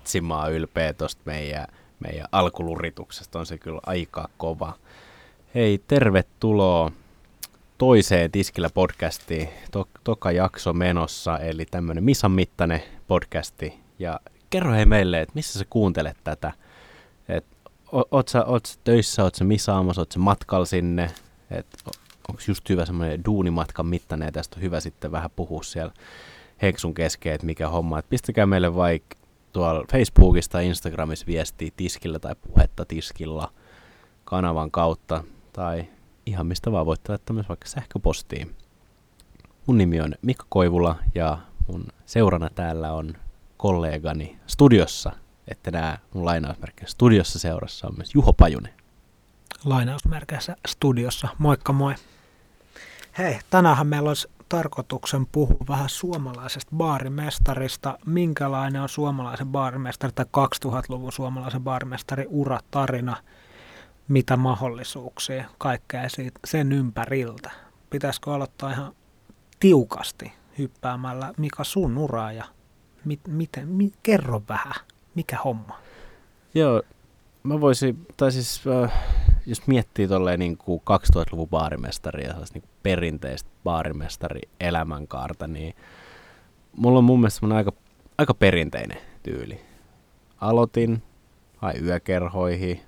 Vitsimaa ylpeä tuosta meidän, meidän alkulurituksesta. On se kyllä aika kova. Hei, tervetuloa toiseen Tiskillä podcastiin. To, toka jakso menossa, eli tämmöinen Misan mittainen podcasti. Ja kerro hei meille, että missä sä kuuntelet tätä. Et, o, oot, sä, oot sä töissä, oot sä misaamassa, oot sä matkalla sinne. Et, onko just hyvä semmoinen duunimatkan mittainen ja tästä on hyvä sitten vähän puhua siellä Heksun kesken, että mikä homma. Et pistäkää meille vaikka tuolla Facebookista tai Instagramissa viestiä tiskillä tai puhetta tiskilla kanavan kautta tai ihan mistä vaan voitte laittaa myös vaikka sähköpostiin. Mun nimi on Mikko Koivula ja mun seurana täällä on kollegani studiossa, että nämä mun lainausmerkkejä studiossa seurassa on myös Juho Pajunen. Lainausmerkeissä studiossa. Moikka moi. Hei, tänään meillä olisi tarkoituksen puhua vähän suomalaisesta baarimestarista. Minkälainen on suomalaisen baarimestari tai 2000-luvun suomalaisen baarimestari uratarina? Mitä mahdollisuuksia, kaikkea siitä, sen ympäriltä? Pitäisikö aloittaa ihan tiukasti hyppäämällä, mikä sun ura ja mit, miten, mi, kerro vähän, mikä homma? Joo, mä voisin, tai siis äh, jos miettii tolleen niin kuin 2000-luvun baarimestari ja niin perinteistä baarimestari elämänkaarta, niin mulla on mun mielestä aika, aika perinteinen tyyli. Aloitin, hai yökerhoihin,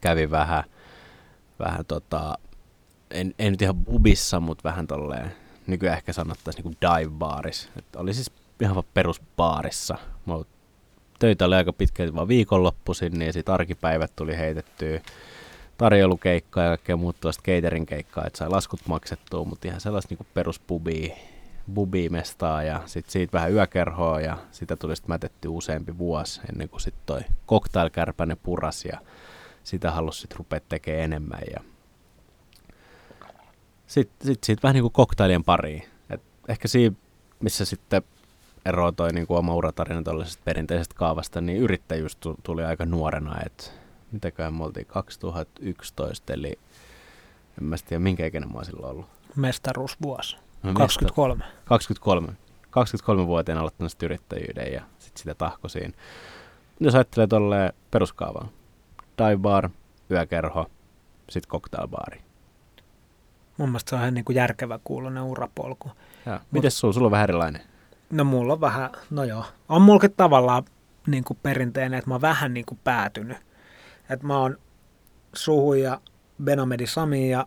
kävin vähän, vähän tota, en, en nyt ihan bubissa, mutta vähän tolleen, nykyään ehkä sanottaisiin niin dive-baaris. Oli siis ihan vaan perusbaarissa. Mut töitä oli aika pitkälti vaan viikonloppuisin, niin sitten arkipäivät tuli heitettyä tarjoulukeikkaa ja kaikkea muuta tuosta catering keikkaa, että sai laskut maksettua, mutta ihan sellaista niin perusbubia bubimestaa ja sitten siitä vähän yökerhoa ja sitä tuli sitten mätetty useampi vuosi ennen kuin sitten toi cocktailkärpäne puras ja sitä halusi sitten rupea tekemään enemmän ja sitten sit, sit vähän niin kuin cocktailien pariin. Et ehkä siinä, missä sitten eroaa toi niin kuin oma uratarina perinteisestä kaavasta, niin yrittäjyys tuli aika nuorena, että mitäköhän me oltiin 2011, eli en mä tiedä minkä ikäinen mä silloin ollut. Mestaruusvuosi. No, 23. 23. 23-vuotiaana aloittanut sitten yrittäjyyden ja sitten sitä tahkosiin. Jos ajattelee tolleen peruskaavaa, dive bar, yökerho, sitten cocktailbaari. Mun mielestä se on ihan niin kuin järkevä kuulonen urapolku. Miten sulla? Sulla on vähän erilainen. No mulla on vähän, no joo. On mullakin tavallaan niin kuin perinteinen, että mä oon vähän niin kuin päätynyt että mä oon Suhu ja Benamedi Sami ja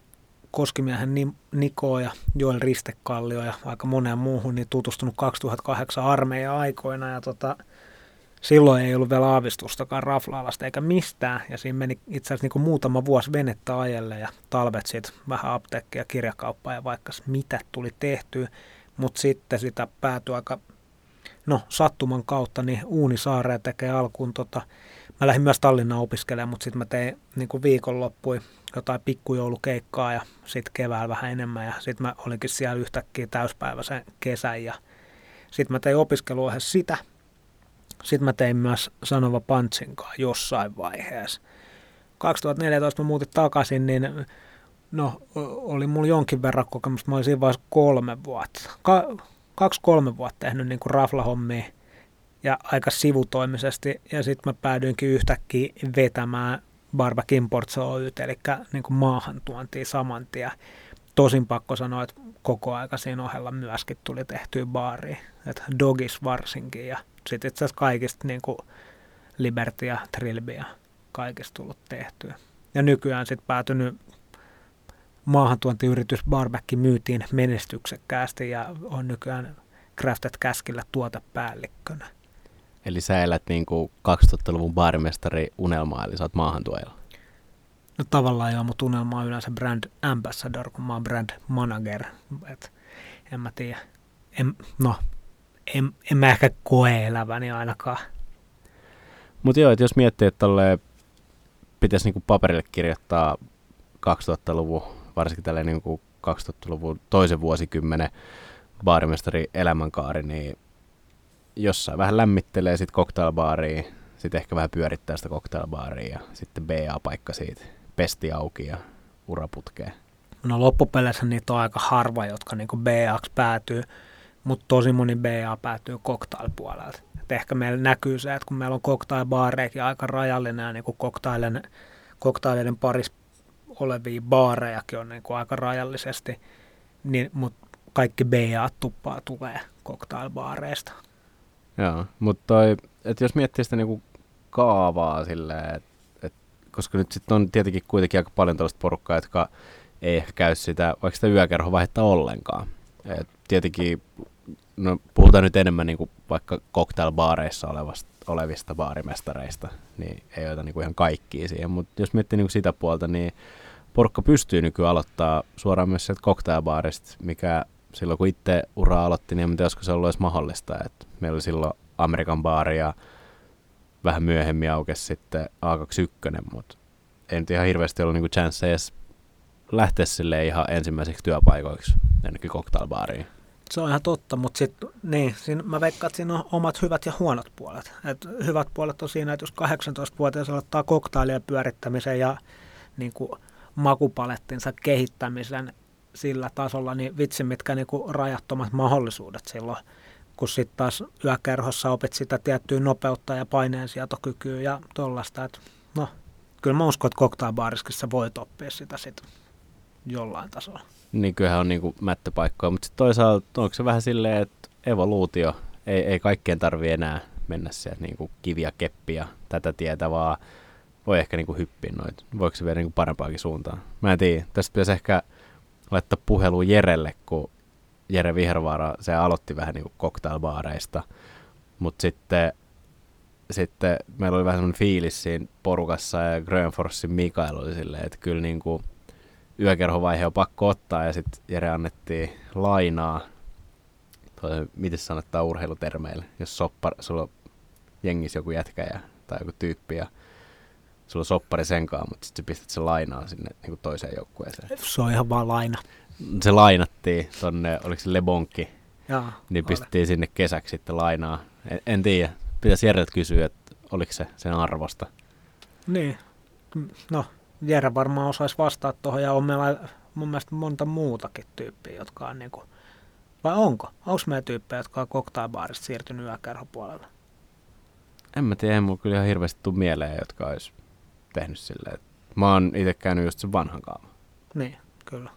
Koskimiehen Niko ja Joel Ristekallio ja aika moneen muuhun niin tutustunut 2008 armeijan aikoina ja tota, silloin ei ollut vielä aavistustakaan raflaalasta eikä mistään. Ja siinä meni itse asiassa niin muutama vuosi venettä ajelle ja talvet sitten vähän apteekkia, kirjakauppaa ja vaikka mitä tuli tehtyä, mutta sitten sitä päätyi aika no sattuman kautta niin Uunisaareen tekee alkuun tota, mä lähdin myös Tallinnaan opiskelemaan, mutta sitten mä tein niin viikonloppui jotain pikkujoulukeikkaa ja sitten keväällä vähän enemmän ja sitten mä olinkin siellä yhtäkkiä täyspäiväisen kesän ja sitten mä tein opiskeluohjeessa sitä. Sitten mä tein myös Sanova Pantsinkaa jossain vaiheessa. 2014 mä muutin takaisin, niin no, oli mulla jonkin verran kokemusta. Mä olin siinä vaiheessa kolme vuotta. Ka- kaksi-kolme vuotta tehnyt niin kuin raflahommia ja aika sivutoimisesti. Ja sitten mä päädyinkin yhtäkkiä vetämään Barbak Imports Oyt, eli niin kuin maahantuontia saman tien. Tosin pakko sanoa, että koko aika siinä ohella myöskin tuli tehtyä baariin, että Dogis varsinkin ja sitten itse asiassa kaikista niin kuin Liberty ja Trilby ja kaikista tullut tehtyä. Ja nykyään sitten päätynyt maahantuontiyritys Barback myytiin menestyksekkäästi ja on nykyään Crafted Käskillä tuotepäällikkönä. Eli sä elät niin kuin 2000-luvun baarimestari unelmaa, eli sä oot maahantuojalla. No tavallaan joo, mutta unelma on yleensä brand ambassador, kun mä oon brand manager. Et en mä tiedä. En, no, en, en mä ehkä koe eläväni ainakaan. Mutta joo, että jos miettii, että pitäisi niinku paperille kirjoittaa 2000-luvun, varsinkin tällä niinku 2000-luvun toisen vuosikymmenen baarimestari elämänkaari, niin jossain vähän lämmittelee sitten cocktailbaariin, sitten ehkä vähän pyörittää sitä cocktailbaaria ja sitten BA-paikka siitä pesti auki ja uraputkeen. No loppupeleissä niitä on aika harva, jotka niinku BA päätyy, mutta tosi moni BA päätyy cocktailpuolelta. että ehkä meillä näkyy se, että kun meillä on cocktailbaareikin aika rajallinen ja niin kuin cocktailin, cocktailien parissa olevia baarejakin on niin kuin aika rajallisesti, niin, mutta kaikki BA-tuppaa tulee cocktailbaareista. Joo, mutta jos miettii sitä niinku kaavaa silleen, et, et, koska nyt sitten on tietenkin kuitenkin aika paljon tällaista porukkaa, jotka ei ehkä käy sitä, vaikka sitä yökerhovaihetta ollenkaan. Et tietenkin, no puhutaan nyt enemmän niinku vaikka cocktailbaareissa olevasta, olevista baarimestareista, niin ei ota niinku ihan kaikkia siihen, mutta jos miettii niinku sitä puolta, niin porukka pystyy nykyään aloittaa suoraan myös sieltä cocktailbaarista, mikä silloin kun itse ura aloitti, niin en tiedä, olisiko se ollut edes mahdollista. että meillä oli silloin Amerikan baari ja vähän myöhemmin aukesi sitten A21, mutta ei nyt ihan hirveästi ollut niinku chance edes lähteä sille ihan ensimmäiseksi työpaikoiksi ennenkin cocktailbaariin. Se on ihan totta, mutta sit, niin, siinä, mä veikkaan, että siinä on omat hyvät ja huonot puolet. Et hyvät puolet on siinä, että jos 18-vuotias aloittaa koktailia pyörittämisen ja niin kuin, makupalettinsa kehittämisen sillä tasolla, niin vitsi mitkä niin kuin rajattomat mahdollisuudet silloin, kun sitten taas yökerhossa opit sitä tiettyä nopeutta ja paineensietokykyä ja tollaista. no, kyllä mä uskon, että cocktailbaariskin sä voit oppia sitä sit jollain tasolla. Niin kyllähän on niinku mättöpaikkoja, mutta sitten toisaalta onko se vähän silleen, että evoluutio, ei, ei kaikkien tarvi enää mennä sieltä niinku kiviä keppiä tätä tietä, vaan voi ehkä niinku hyppiä noita. Voiko se viedä niinku parempaakin suuntaan? Mä en tiedä. Tästä pitäisi ehkä laittaa puhelu Jerelle, kun Jere Vihervaara, se aloitti vähän niin kuin cocktailbaareista, mutta sitten, sitten meillä oli vähän semmoinen fiilis siinä porukassa ja Grönforsin Mikael oli silleen, että kyllä niin kuin yökerhovaihe on pakko ottaa. Ja sitten Jere annettiin lainaa, toi, miten sanotaan urheilutermeillä, jos soppar, sulla on jengissä joku jätkä ja, tai joku tyyppi ja sulla on soppari senkaan, mutta sitten pistät sen lainaa sinne niin kuin toiseen joukkueeseen. Se on ihan vaan laina. Se lainattiin tonne, oliko se Lebonki, Jaa, niin pistettiin ole. sinne kesäksi sitten lainaa. En, en tiedä, pitäisi Jereltä kysyä, että oliko se sen arvosta. Niin, no Jere varmaan osaisi vastata tuohon ja on meillä mun mielestä monta muutakin tyyppiä, jotka on niinku, vai onko? Onko meillä tyyppejä, jotka on cocktailbaarista siirtynyt yökerhopuolelle? En mä tiedä, ei mulla kyllä ihan hirveästi tuu mieleen, jotka olisi tehnyt silleen. Mä oon itse käynyt just sen vanhan kaavan. Niin, kyllä.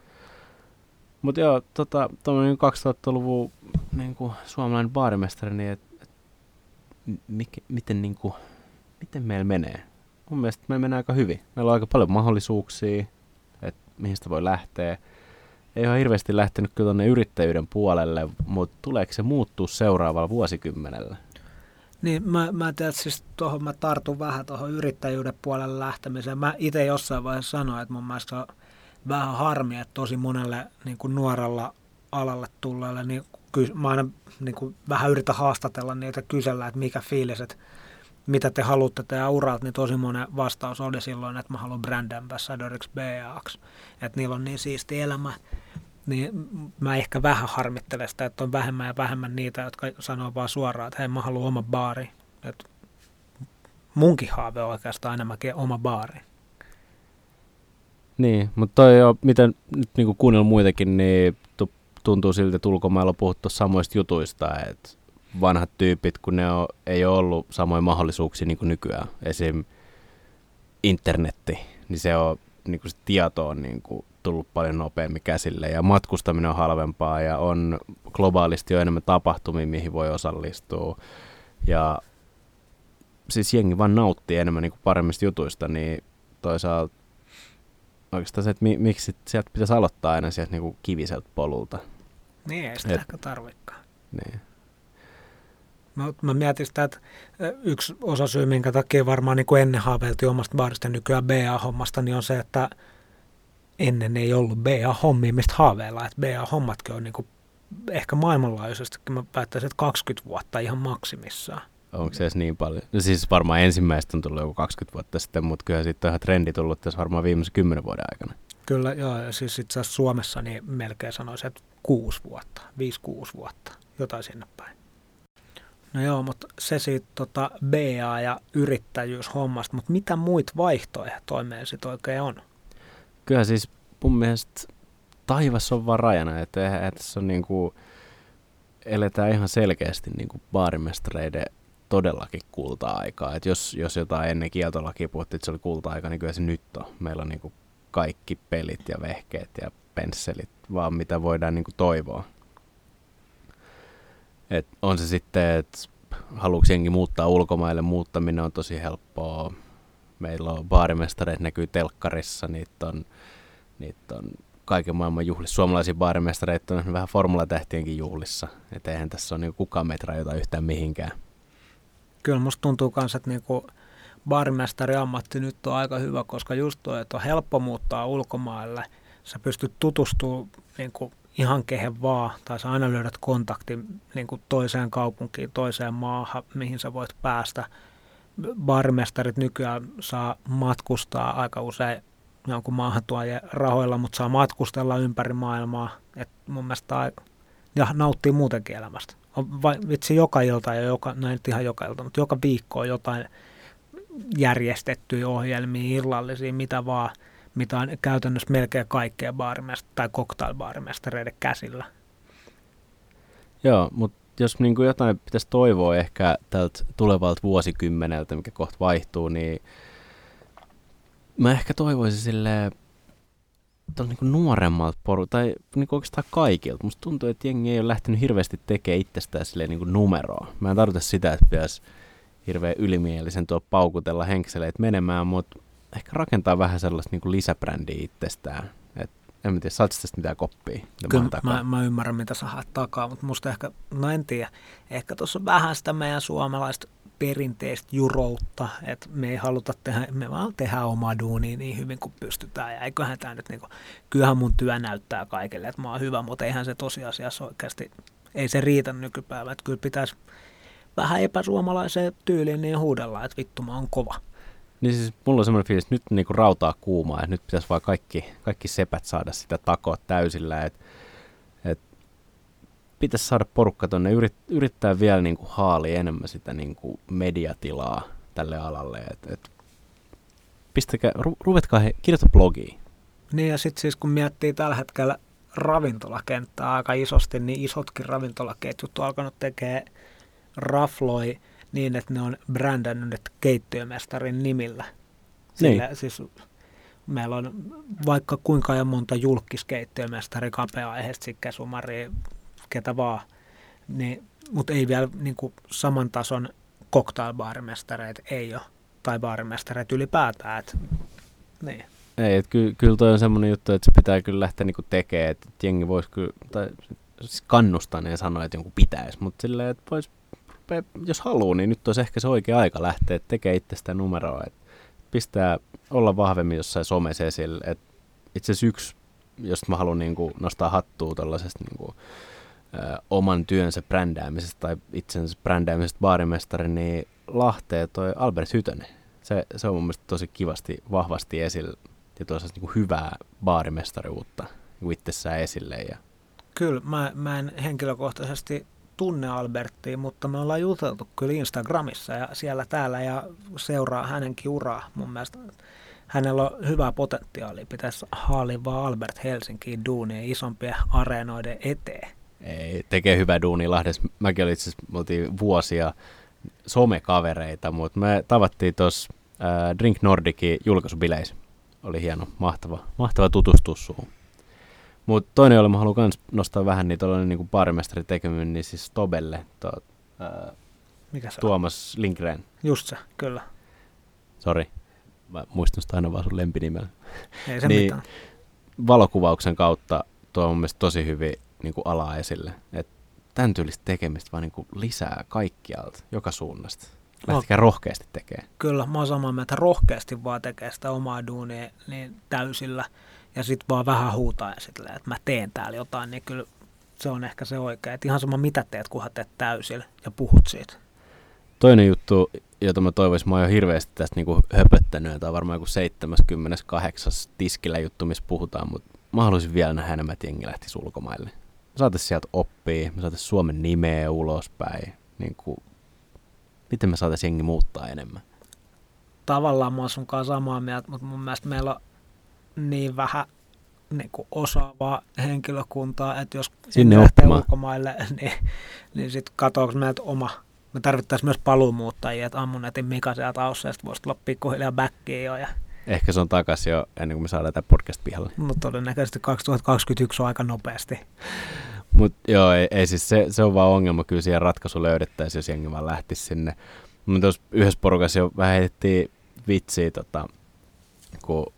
Mutta joo, tota, tuommoinen 2000-luvun niin kuin suomalainen baarimestari, niin et, et, mikä, miten, niin kuin, miten meillä menee? Mun mielestä meillä menee aika hyvin. Meillä on aika paljon mahdollisuuksia, että mihin sitä voi lähteä. Ei ole hirveästi lähtenyt kyllä tuonne yrittäjyyden puolelle, mutta tuleeko se muuttuu seuraavalla vuosikymmenellä? Niin, mä, mä tiedän, siis tuohon mä tartun vähän tuohon yrittäjyyden puolelle lähtemiseen. Mä itse jossain vaiheessa sanoin, että mun mielestä on vähän harmi, että tosi monelle niin kuin nuorella alalle tulleelle, niin ky- mä aina niin kuin vähän yritän haastatella niitä kysellä, että mikä fiilis, että mitä te haluatte tehdä uralta, niin tosi monen vastaus oli silloin, että mä haluan brand ambassadoriksi BAksi. Että niillä on niin siisti elämä niin mä ehkä vähän harmittelen sitä, että on vähemmän ja vähemmän niitä, jotka sanoo vaan suoraan, että hei mä haluan oma baari. Et munkin haave on oikeastaan enemmänkin oma baari. Niin, mutta toi jo, miten nyt niin kuunnella muitakin, niin tuntuu siltä, että ulkomailla on puhuttu samoista jutuista, että vanhat tyypit, kun ne on, ei ole ollut samoja mahdollisuuksia niin kuin nykyään. Esim. internetti, niin se on, niin kuin se tieto on niin kuin tullut paljon nopeammin käsille ja matkustaminen on halvempaa ja on globaalisti jo enemmän tapahtumia, mihin voi osallistua. Ja siis jengi vaan nauttii enemmän niin kuin paremmista jutuista, niin toisaalta oikeastaan se, että mi- miksi sieltä pitäisi aloittaa aina sieltä niin kuin kiviseltä polulta. Niin, ei sitä Et, ehkä tarvikaan. Niin. Mä, mä mietin sitä, että yksi osa syy, minkä takia varmaan niin kuin ennen haaveiltiin omasta baarista nykyään BA-hommasta, niin on se, että ennen ei ollut BA-hommia, mistä haaveilla, että BA-hommatkin on niin kuin ehkä maailmanlaajuisesti, mä päättäisin, että 20 vuotta ihan maksimissaan. Onko se edes niin paljon? No siis varmaan ensimmäistä on tullut joku 20 vuotta sitten, mutta kyllä sitten on ihan trendi tullut tässä varmaan viimeisen 10 vuoden aikana. Kyllä, joo, ja siis itse asiassa Suomessa niin melkein sanoisin, että 6 vuotta, 5-6 vuotta, jotain sinne päin. No joo, mutta se siitä tota BA ja yrittäjyyshommasta, mutta mitä muita vaihtoehtoja meillä sitten oikein on? Kyllä siis mun mielestä taivas on vaan rajana, että, että tässä on niin kuin, eletään ihan selkeästi kuin baarimestareiden todellakin kulta-aikaa. Et jos, jos jotain ennen kieltolakia puhuttiin, että se oli kulta-aika, niin kyllä se nyt on. Meillä on kuin kaikki pelit ja vehkeet ja pensselit, vaan mitä voidaan niin kuin toivoa. Et on se sitten, että haluuko jengi muuttaa ulkomaille, muuttaminen on tosi helppoa. Meillä on baarimestareita näkyy telkkarissa, niitä on, niitä on kaiken maailman juhlissa. Suomalaisia baarimestareita on vähän formulatähtienkin juhlissa. Et eihän tässä ole niin kukaan meitä rajoita yhtään mihinkään. Kyllä musta tuntuu myös, että niinku baarimestari ammatti nyt on aika hyvä, koska just tuo, että on helppo muuttaa ulkomaille. Sä pystyt tutustumaan niinku ihan kehen vaan, tai sä aina löydät kontaktin niinku toiseen kaupunkiin, toiseen maahan, mihin sä voit päästä. Baarimestarit nykyään saa matkustaa aika usein jonkun maahantuojien rahoilla, mutta saa matkustella ympäri maailmaa. Et mun mielestä ja nauttii muutenkin elämästä. On vai, vitsi joka ilta ja joka, no ihan joka ilta, mutta joka viikko on jotain järjestettyjä ohjelmia, illallisia, mitä vaan, mitä on käytännössä melkein kaikkea baarimest- tai cocktailbaarimestareiden käsillä. Joo, mutta jos niin kuin jotain pitäisi toivoa ehkä tältä tulevalta vuosikymmeneltä, mikä kohta vaihtuu, niin mä ehkä toivoisin sille niin nuoremmalta poru, tai niin kuin oikeastaan kaikilta. Musta tuntuu, että jengi ei ole lähtenyt hirveästi tekemään itsestään silleen niin kuin numeroa. Mä en tarkoita sitä, että pitäisi hirveän ylimielisen tuo paukutella henkseleet menemään, mutta ehkä rakentaa vähän sellaista niin lisäbrändiä itsestään. En mä tiedä, saatko tästä mitään koppia? Kyllä, mä, mä, ymmärrän, mitä sä haet takaa, mutta musta ehkä, no en tiedä, ehkä tuossa on vähän sitä meidän suomalaista perinteistä juroutta, että me ei haluta tehdä, me vaan tehdä omaa duunia niin hyvin kuin pystytään. Ja eiköhän tämä nyt, niin kuin, kyllähän mun työ näyttää kaikille, että mä oon hyvä, mutta eihän se tosiasiassa oikeasti, ei se riitä nykypäivä. Että kyllä pitäisi vähän epäsuomalaiseen tyyliin niin huudella, että vittu mä oon kova. Niin siis mulla on semmoinen fiilis, että nyt niinku rautaa kuumaa ja nyt pitäisi vaan kaikki, kaikki sepät saada sitä takoa täysillä, että pitäisi saada porukka tuonne yrit, yrittää vielä niin kuin haalia enemmän sitä niin kuin mediatilaa tälle alalle. Et, et, pistäkää, ru, ruvetkaa he, kirjoita blogiin. Niin ja sitten siis kun miettii tällä hetkellä ravintolakenttää aika isosti, niin isotkin ravintolaketjut on alkanut tekemään rafloi niin, että ne on brändännyt keittiömestarin nimillä. Sillä, niin. siis meillä on vaikka kuinka ja monta julkiskeittiömestari kapea-aiheesta, Sumari, ketä vaan, niin, mutta ei vielä niin kuin saman tason cocktailbaarimestareita ei ole, tai baarimestareita ylipäätään. Et, niin. Ei, että ky, kyllä toi on semmoinen juttu, että se pitää kyllä lähteä niinku tekemään, että jengi voisi kyllä, tai siis kannustaa ja sanoa, että jonkun pitäisi, mutta silleen, että vois, jos haluaa, niin nyt olisi ehkä se oikea aika lähteä tekemään itsestään numeroa, että pistää olla vahvemmin jossain somessa esille, että itse asiassa yksi, jos mä haluan niinku nostaa hattua tällaisesta niinku, ö, oman työnsä brändäämisestä tai itsensä brändäämisestä baarimestari, niin Lahteen toi Albert Hytönen. Se, se on mun mielestä tosi kivasti, vahvasti esillä ja toisaalta niin hyvää baarimestariuutta niin itsessään esille. Ja... Kyllä, mä, mä en henkilökohtaisesti tunne Alberttia, mutta me ollaan juteltu kyllä Instagramissa ja siellä täällä ja seuraa hänenkin uraa. Mun mielestä hänellä on hyvää potentiaalia. Pitäisi haalia vaan Albert Helsinkiin duunia isompien areenoiden eteen ei, tekee hyvää duuni Lahdessa. Mäkin olin itse asiassa, vuosia somekavereita, mutta me tavattiin tuossa äh, Drink Nordicin julkaisubileissä. Oli hieno, mahtava, mahtava tutustua suhun. Mutta toinen, jolle mä haluan myös nostaa vähän, niin tuollainen niin baarimestari tekeminen, niin siis Tobelle, to, äh, Mikä se Tuomas on? Lindgren. Just se, kyllä. Sori, mä muistan sitä aina vaan sun lempinimellä. Ei se niin, mitään. Valokuvauksen kautta tuo on mun mielestä tosi hyvin niin kuin alaa esille. Et tämän tyylistä tekemistä vaan niin kuin lisää kaikkialta, joka suunnasta. Lähtikää no, rohkeasti tekemään. Kyllä, mä oon samaa mieltä, rohkeasti vaan tekee sitä omaa duunia niin täysillä ja sitten vaan vähän huutaa ja sitten, että mä teen täällä jotain, niin kyllä se on ehkä se oikea. Et ihan sama mitä teet, kunhan teet täysillä ja puhut siitä. Toinen juttu, jota mä toivoisin, mä oon jo hirveästi tästä niinku höpöttänyt, tämä on varmaan joku 78. tiskillä juttu, missä puhutaan, mutta mä haluaisin vielä nähdä enemmän, että jengi lähtisi ulkomaille saataisiin sieltä oppia, me saataisiin Suomen nimeä ulospäin. Niin kuin, miten me saataisiin jengi muuttaa enemmän? Tavallaan mä oon sunkaan samaa mieltä, mutta mun mielestä meillä on niin vähän niin kuin osaavaa henkilökuntaa, että jos sinne lähtee ulkomaille, niin, niin sitten katoako meiltä oma Me tarvittaisiin myös paluumuuttajia, että ammunetin Mika sieltä Ausseesta voisi tulla pikkuhiljaa backiin jo. Ja... Ehkä se on takaisin jo ennen kuin me saadaan tämä podcast pihalle. No todennäköisesti 2021 on aika nopeasti. Mutta joo, ei, ei siis se, se on vaan ongelma, kyllä siihen ratkaisu löydettäisiin, jos jengi vaan lähtisi sinne. Mutta tuossa yhdessä porukassa jo vähän heitettiin vitsiä, tota, kun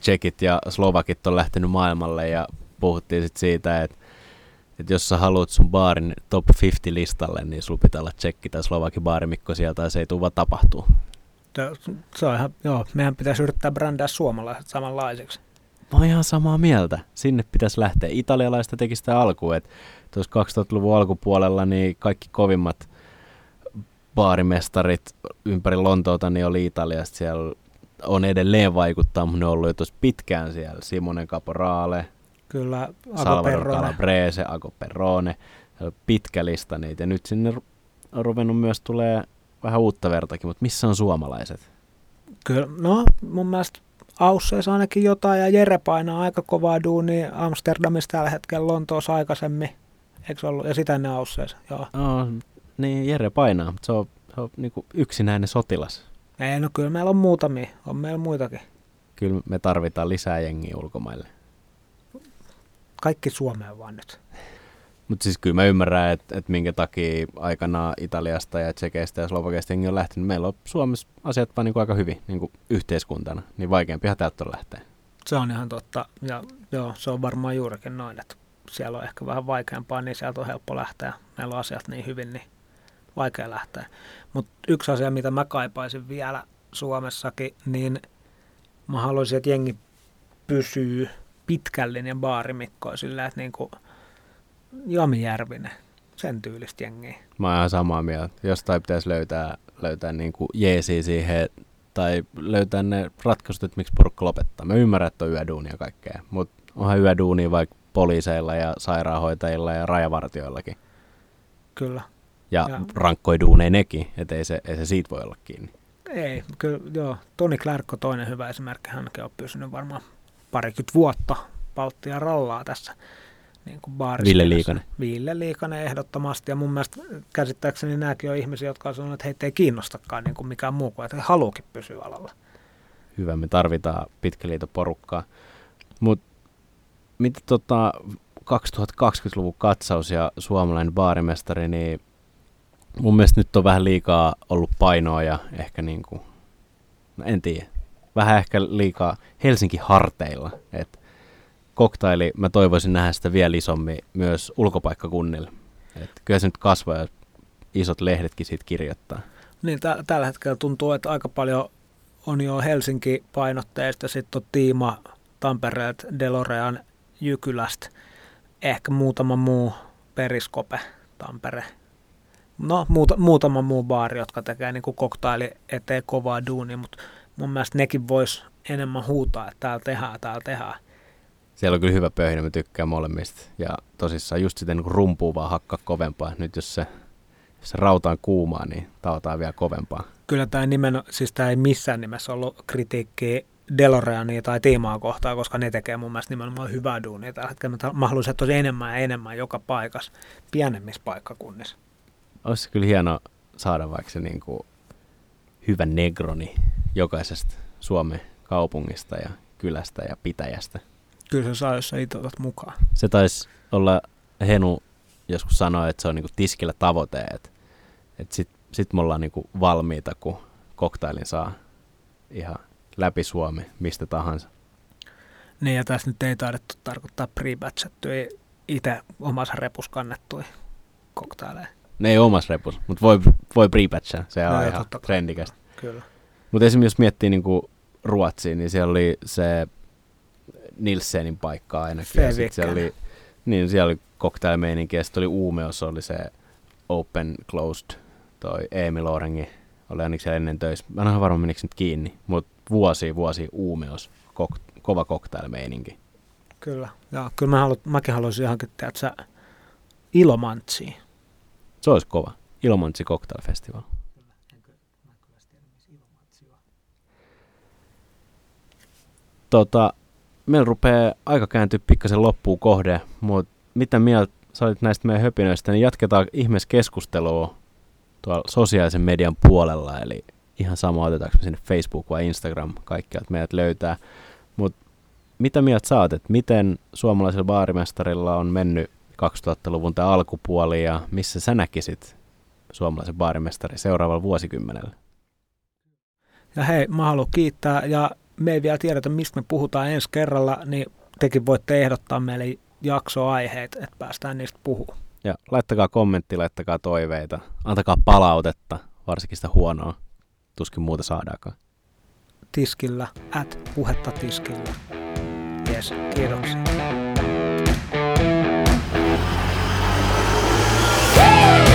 tsekit ja slovakit on lähtenyt maailmalle ja puhuttiin sit siitä, että että jos sä haluat sun baarin top 50 listalle, niin sulla pitää olla tsekki tai slovaki baarimikko sieltä, ja se ei tule vaan tapahtuu. Se on ihan, joo, meidän pitäisi yrittää brändää suomalaiset samanlaisiksi. Mä oon ihan samaa mieltä. Sinne pitäisi lähteä. Italialaista teki sitä alkuun, että tuossa 2000-luvun alkupuolella niin kaikki kovimmat baarimestarit ympäri Lontoota niin oli Italiasta. Siellä on edelleen vaikuttaa, mutta ne on ollut jo tuossa pitkään siellä. Simone Caporale, Kyllä, Salvador Calabrese, Ago Perrone. Pitkä lista niitä. Ja nyt sinne on ruvennut myös tulee vähän uutta vertakin, mutta missä on suomalaiset? Kyllä, no mun mielestä Ausseissa ainakin jotain, ja Jere painaa aika kovaa duunia Amsterdamissa tällä hetkellä Lontoossa aikaisemmin. Eikö ollut? Ja sitä ennen Ausseissa, joo. No, niin Jere painaa, mutta se on, se on niin yksinäinen sotilas. Ei, no kyllä meillä on muutamia, on meillä muitakin. Kyllä me tarvitaan lisää jengiä ulkomaille. Kaikki Suomeen vaan nyt. Mutta siis kyllä mä ymmärrän, että et minkä takia aikanaan Italiasta ja Tsekeistä ja Slovakiasta jengi on lähtenyt. Meillä on Suomessa asiat vaan niinku aika hyvin niinku yhteiskuntana, niin vaikeampihan täältä on lähteä. Se on ihan totta. Ja joo, se on varmaan juurikin noin, että siellä on ehkä vähän vaikeampaa, niin sieltä on helppo lähteä. Meillä on asiat niin hyvin, niin vaikea lähteä. Mutta yksi asia, mitä mä kaipaisin vielä Suomessakin, niin mä haluaisin, että jengi pysyy pitkällinen baarimikko sillä, että niin kuin Jami Järvinen, sen tyylistä jengiä. Mä oon ihan samaa mieltä. Jostain pitäisi löytää, löytää niin kuin jeesiä siihen, tai löytää ne ratkaisut, että miksi porukka lopettaa. Mä ymmärrän, että on yöduunia ja kaikkea, mutta onhan yöduunia vaikka poliiseilla ja sairaanhoitajilla ja rajavartioillakin. Kyllä. Ja, ja. rankkoi duuneja nekin, että ei se, ei se siitä voi olla kiinni. Ei, kyllä joo. Toni Klärkko toinen hyvä esimerkki, hänkin on pysynyt varmaan parikymmentä vuotta Baltia rallaa tässä niin kuin Ville Liikanen. Ville Liikanen ehdottomasti. Ja mun mielestä käsittääkseni nämäkin on ihmisiä, jotka on sanonut, että heitä ei kiinnostakaan niin kuin mikään muu kuin, että he haluukin pysyä alalla. Hyvä, me tarvitaan pitkäliitoporukkaa. Mutta mitä tota 2020-luvun katsaus ja suomalainen baarimestari, niin mun mielestä nyt on vähän liikaa ollut painoa ja ehkä niin kuin, no en tiedä, vähän ehkä liikaa Helsinki harteilla. Et koktaili, mä toivoisin nähdä sitä vielä isommin myös ulkopaikkakunnille. Et kyllä se nyt kasvaa ja isot lehdetkin siitä kirjoittaa. Niin, t- tällä hetkellä tuntuu, että aika paljon on jo Helsinki-painotteista, sitten on Tiima Tampereelta, Delorean Jykylästä, ehkä muutama muu Periskope Tampere. No, muuta, muutama muu baari, jotka tekee niin koktaili eteen kovaa duunia, mutta mun mielestä nekin vois enemmän huutaa, että täällä tehdään, täällä tehdään. Siellä on kyllä hyvä pöhinä, mä tykkään molemmista. Ja tosissaan just sitten niin rumpuu vaan hakkaa kovempaa. Nyt jos se, jos se rauta on kuumaa, niin tautaa vielä kovempaa. Kyllä tämä nimen, siis tämä ei missään nimessä ollut kritiikki Deloreania tai Tiimaa kohtaan, koska ne tekee mun mielestä nimenomaan hyvää duunia. Tällä hetkellä mä haluaisin, että olisi enemmän ja enemmän joka paikassa, pienemmissä paikkakunnissa. Olisi kyllä hieno saada vaikka se niin kuin hyvä negroni jokaisesta Suomen kaupungista ja kylästä ja pitäjästä. Kyllä se saa, jos sä itse otat mukaan. Se taisi olla Henu joskus sanoa, että se on niinku tiskillä tavoite, että et sitten sit me ollaan niinku valmiita, kun koktailin saa ihan läpi Suomi mistä tahansa. Niin ja tässä nyt ei taidettu tarkoittaa pre itse omassa repus kannettui koktaileja. Ne ei omassa repus, mutta voi, voi pre se on no, ihan trendikästä. Kyllä. Mutta esimerkiksi jos miettii niinku Ruotsiin, niin siellä oli se Nilsenin paikka ainakin. Ja sit siellä oli, niin siellä oli cocktailmeininki ja sitten oli Uumeos, oli se open closed, toi Emil Orengi oli ainakin siellä ennen töissä. Mä en ole varma menikö nyt kiinni, mutta vuosi vuosi Uumeos, kok, kova cocktailmeininki. Kyllä, ja kyllä mä haluat, mäkin haluaisin johonkin, että sä Ilomantsiin. Se olisi kova. Ilomantsi Cocktail Festival. tota, meillä rupeaa aika kääntyä pikkasen loppuun kohde, mutta mitä mieltä sä olit näistä meidän höpinöistä, niin jatketaan ihmeessä keskustelua tuolla sosiaalisen median puolella, eli ihan sama otetaanko me sinne Facebook vai Instagram, kaikkialta meidät löytää. Mutta mitä mieltä saat, että miten suomalaisella baarimestarilla on mennyt 2000-luvun tai alkupuoli ja missä sä näkisit suomalaisen baarimestarin seuraavalla vuosikymmenellä? Ja hei, mä haluan kiittää ja me ei vielä tiedetä, mistä me puhutaan ensi kerralla, niin tekin voitte ehdottaa meille jaksoaiheet, että päästään niistä puhumaan. Ja laittakaa kommentti, laittakaa toiveita, antakaa palautetta, varsinkin sitä huonoa, tuskin muuta saadaakaan. Tiskillä, at puhetta tiskillä. Yes, kiitoksia. Whoa!